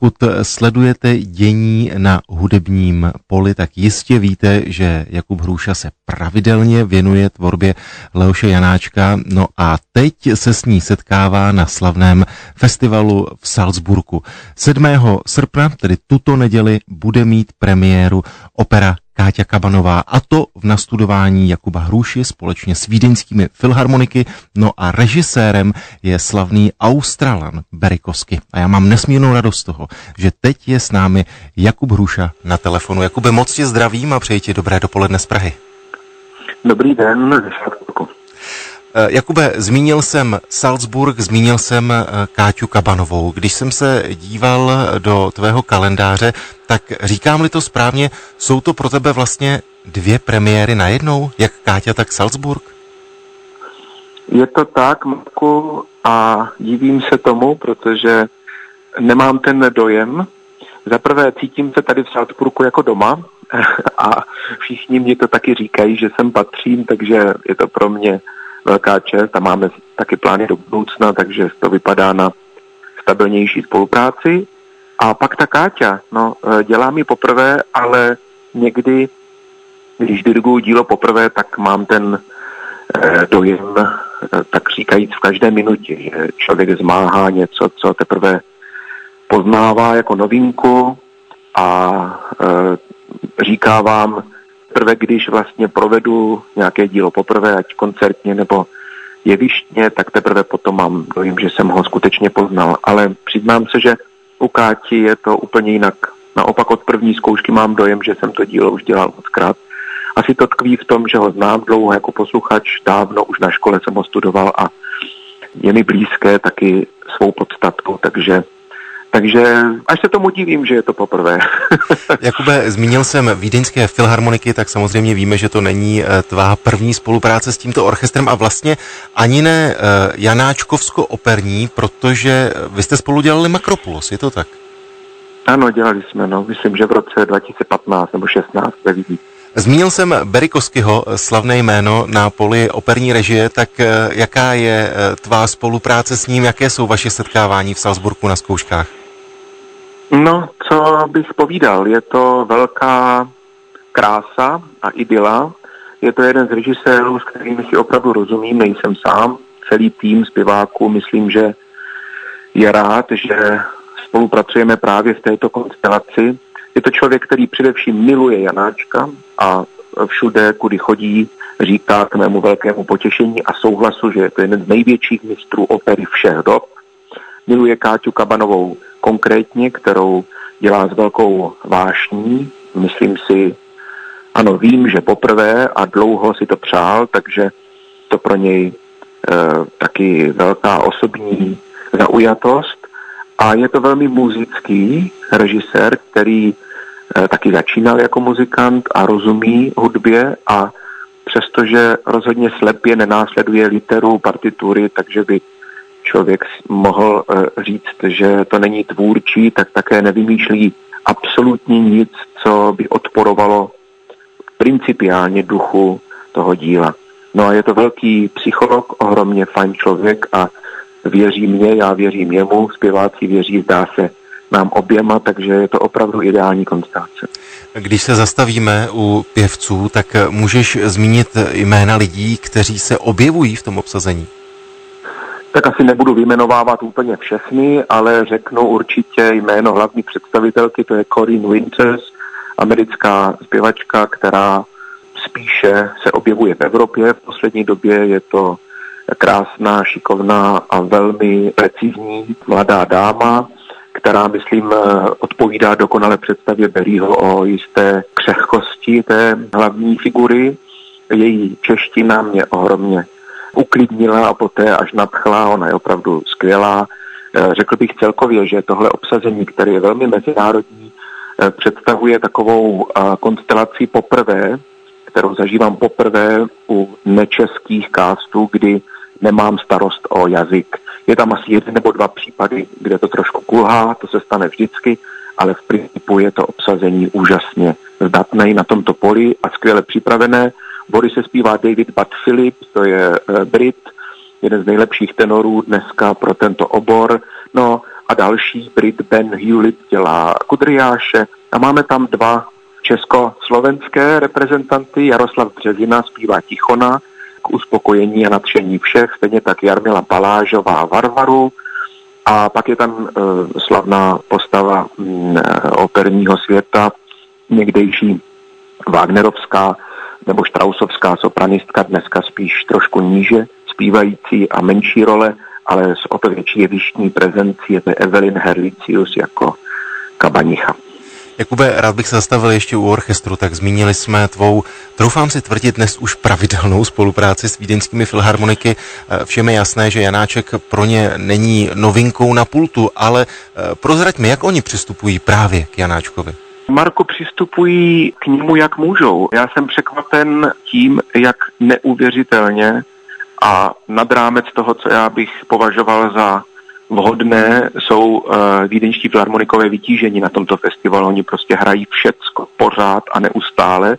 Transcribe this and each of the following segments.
Pokud sledujete dění na hudebním poli, tak jistě víte, že Jakub Hruša se pravidelně věnuje tvorbě Leoše Janáčka, no a teď se s ní setkává na slavném festivalu v Salzburgu. 7. srpna, tedy tuto neděli, bude mít premiéru opera Káťa Kabanová a to v nastudování Jakuba Hruši společně s vídeňskými filharmoniky, no a režisérem je slavný Australan Berikosky. A já mám nesmírnou radost z toho, že teď je s námi Jakub Hruša na telefonu. Jakube, moc tě zdravím a přeji ti dobré dopoledne z Prahy. Dobrý den, Jakube, zmínil jsem Salzburg, zmínil jsem eh, Káťu Kabanovou. Když jsem se díval do tvého kalendáře, tak říkám-li to správně, jsou to pro tebe vlastně dvě premiéry najednou, jak Káťa, tak Salzburg? Je to tak, Marku, a divím se tomu, protože nemám ten dojem. Za prvé cítím se tady v Salzburgu jako doma a všichni mě to taky říkají, že sem patřím, takže je to pro mě velká čest a máme taky plány do budoucna, takže to vypadá na stabilnější spolupráci. A pak ta Káťa, no, e, dělá mi poprvé, ale někdy, když diriguju dílo poprvé, tak mám ten eh, dojem, eh, tak říkajíc v každé minutě, že člověk zmáhá něco, co teprve poznává jako novinku a eh, říká vám, teprve když vlastně provedu nějaké dílo poprvé, ať koncertně nebo jevištně, tak teprve potom mám dojím, že jsem ho skutečně poznal. Ale přiznám se, že u Káti je to úplně jinak. Naopak od první zkoušky mám dojem, že jsem to dílo už dělal moc krát. Asi to tkví v tom, že ho znám dlouho jako posluchač, dávno už na škole jsem ho studoval a je mi blízké taky svou podstatu, takže takže až se tomu divím, že je to poprvé. Jakube, zmínil jsem vídeňské filharmoniky, tak samozřejmě víme, že to není eh, tvá první spolupráce s tímto orchestrem a vlastně ani ne eh, Janáčkovsko-operní, protože vy jste spolu dělali Makropulos, je to tak? Ano, dělali jsme, no, myslím, že v roce 2015 nebo 16 ve Vídni. Zmínil jsem Berikoskyho, slavné jméno na poli operní režie, tak eh, jaká je tvá spolupráce s ním, jaké jsou vaše setkávání v Salzburgu na zkouškách? No, co bych povídal, je to velká krása a idyla. Je to jeden z režisérů, s kterými si opravdu rozumím, nejsem sám. Celý tým zpěváků, myslím, že je rád, že spolupracujeme právě v této konstelaci. Je to člověk, který především miluje Janáčka a všude, kudy chodí, říká k mému velkému potěšení a souhlasu, že je to jeden z největších mistrů opery všech dob. Miluje Káťu Kabanovou konkrétně, kterou dělá s velkou vášní. Myslím si, ano, vím, že poprvé a dlouho si to přál, takže to pro něj e, taky velká osobní zaujatost. A je to velmi muzický režisér, který e, taky začínal jako muzikant a rozumí hudbě a přestože rozhodně slepě nenásleduje literu partitury, takže by člověk mohl eh, říct, že to není tvůrčí, tak také nevymýšlí absolutně nic, co by odporovalo principiálně duchu toho díla. No a je to velký psycholog, ohromně fajn člověk a věří mě, já věřím jemu, zpěváci věří, zdá se, nám oběma, takže je to opravdu ideální konstelace. Když se zastavíme u pěvců, tak můžeš zmínit jména lidí, kteří se objevují v tom obsazení? Tak asi nebudu vyjmenovávat úplně všechny, ale řeknu určitě jméno hlavní představitelky, to je Corinne Winters, americká zpěvačka, která spíše se objevuje v Evropě. V poslední době je to krásná, šikovná a velmi precizní mladá dáma, která, myslím, odpovídá dokonale představě Berryho o jisté křehkosti té hlavní figury. Její čeština mě ohromně uklidnila a poté až nadchla, ona je opravdu skvělá. Eh, řekl bych celkově, že tohle obsazení, které je velmi mezinárodní, eh, představuje takovou eh, konstelaci poprvé, kterou zažívám poprvé u nečeských kástů, kdy nemám starost o jazyk. Je tam asi jeden nebo dva případy, kde to trošku kulhá, to se stane vždycky, ale v principu je to obsazení úžasně zdatné na tomto poli a skvěle připravené. Bory se zpívá David Bud Phillips, to je uh, Brit, jeden z nejlepších tenorů dneska pro tento obor. No, a další. Brit Ben Hewlett dělá kudriáše a máme tam dva československé reprezentanty. Jaroslav Březina zpívá Tichona k uspokojení a nadšení všech, stejně tak Jarmila Palážová Varvaru, a pak je tam uh, slavná postava um, operního světa, někdejší Wagnerovská nebo Štrausovská sopranistka, dneska spíš trošku níže zpívající a menší role, ale s o to větší jevištní prezencí je Evelyn Herlicius jako kabanicha. Jakube, rád bych se zastavil ještě u orchestru, tak zmínili jsme tvou, troufám si tvrdit dnes už pravidelnou spolupráci s vídeňskými filharmoniky. Eh, všem je jasné, že Janáček pro ně není novinkou na pultu, ale eh, prozrať mi, jak oni přistupují právě k Janáčkovi. Marko, přistupují k němu, jak můžou. Já jsem překvapen tím, jak neuvěřitelně a nad rámec toho, co já bych považoval za vhodné, jsou uh, vídeňští filharmonikové vytížení na tomto festivalu. Oni prostě hrají všecko pořád a neustále.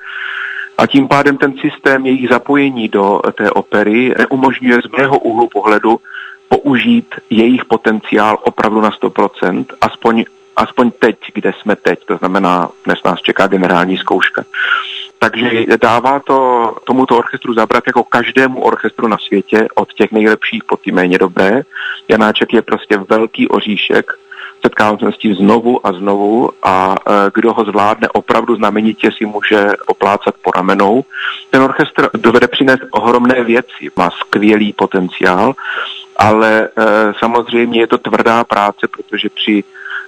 A tím pádem ten systém jejich zapojení do té opery neumožňuje z mého úhlu pohledu použít jejich potenciál opravdu na 100%, aspoň aspoň teď, kde jsme teď, to znamená, dnes nás čeká generální zkouška. Takže dává to tomuto orchestru zabrat jako každému orchestru na světě, od těch nejlepších po ty méně dobré. Janáček je prostě velký oříšek, setkávám se s tím znovu a znovu a e, kdo ho zvládne opravdu znamenitě si může oplácat po ramenou. Ten orchestr dovede přinést ohromné věci, má skvělý potenciál, ale e, samozřejmě je to tvrdá práce, protože při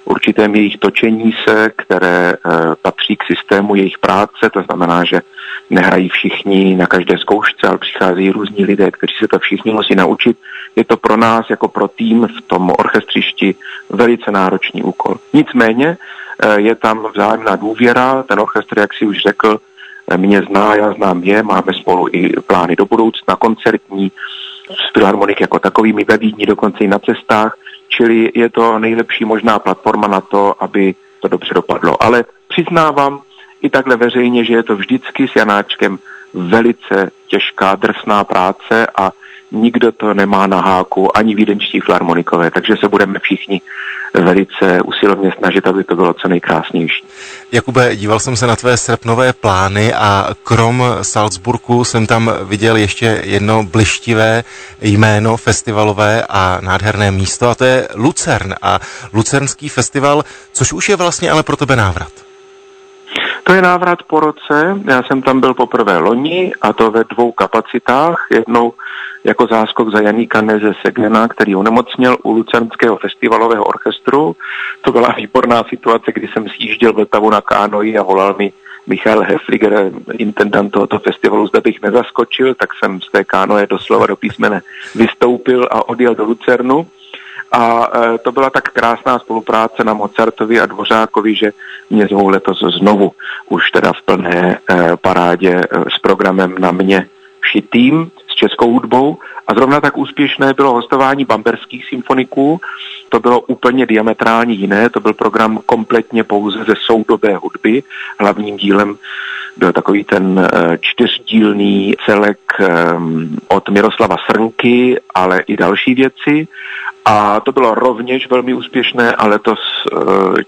určitém jejich točení se, které eh, patří k systému jejich práce, to znamená, že nehrají všichni na každé zkoušce, ale přichází různí lidé, kteří se to všichni musí naučit. Je to pro nás jako pro tým v tom orchestřišti velice náročný úkol. Nicméně eh, je tam vzájemná důvěra, ten orchestr, jak si už řekl, eh, mě zná, já znám je, máme spolu i plány do budoucna, koncertní, Filharmonik jako takový, my ve Vídni dokonce i na cestách, čili je to nejlepší možná platforma na to, aby to dobře dopadlo. Ale přiznávám i takhle veřejně, že je to vždycky s Janáčkem velice těžká, drsná práce a nikdo to nemá na háku, ani vídenčtí filharmonikové, takže se budeme všichni velice usilovně snažit, aby to bylo co nejkrásnější. Jakube, díval jsem se na tvé srpnové plány a krom Salzburgu jsem tam viděl ještě jedno blištivé jméno festivalové a nádherné místo a to je Lucern a Lucernský festival, což už je vlastně ale pro tebe návrat. To je návrat po roce. Já jsem tam byl poprvé loni a to ve dvou kapacitách. Jednou jako záskok za Janíka Neze Segena, který onemocněl u Lucernského festivalového orchestru. To byla výborná situace, kdy jsem sjížděl Vltavu na kánoji a volal mi Michal Hefliger, intendant tohoto festivalu, zda bych nezaskočil, tak jsem z té kánoje doslova do písmene vystoupil a odjel do Lucernu. A e, to byla tak krásná spolupráce na Mozartovi a Dvořákovi, že mě zvou letos znovu, už teda v plné e, parádě e, s programem na mě šitým s českou hudbou a zrovna tak úspěšné bylo hostování bamberských symfoniků. To bylo úplně diametrálně jiné, to byl program kompletně pouze ze soudobé hudby. Hlavním dílem byl takový ten čtyřdílný celek od Miroslava Srnky, ale i další věci. A to bylo rovněž velmi úspěšné a letos e,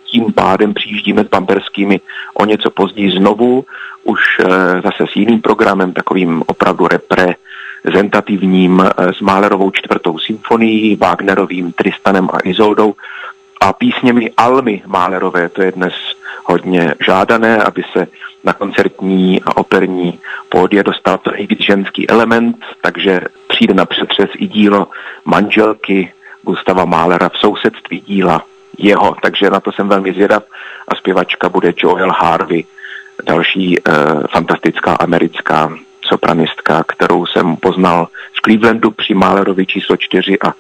tím pádem přijíždíme s bamberskými o něco později znovu, už e, zase s jiným programem, takovým opravdu reprezentativním e, s Málerovou čtvrtou symfonií, Wagnerovým Tristanem a Izoldou a písněmi Almy Málerové. To je dnes hodně žádané, aby se na koncertní a operní pódě dostal to nejvíc ženský element, takže přijde na přetřes i dílo manželky Gustava Málera v sousedství díla jeho, takže na to jsem velmi zvědav a zpěvačka bude Joel Harvey, další uh, fantastická americká sopranistka, kterou jsem poznal v Clevelandu při Málerovi číslo 4 a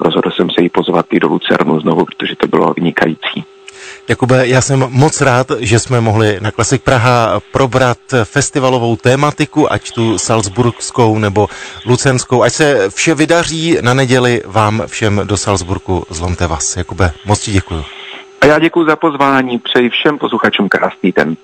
rozhodl jsem se jí pozvat i do Lucernu znovu, protože to bylo vynikající. Jakube, já jsem moc rád, že jsme mohli na Klasik Praha probrat festivalovou tématiku, ať tu salzburgskou nebo lucenskou. Ať se vše vydaří na neděli vám všem do Salzburgu. Zlomte vás. Jakube, moc ti děkuju. A já děkuji za pozvání. Přeji všem posluchačům krásný den.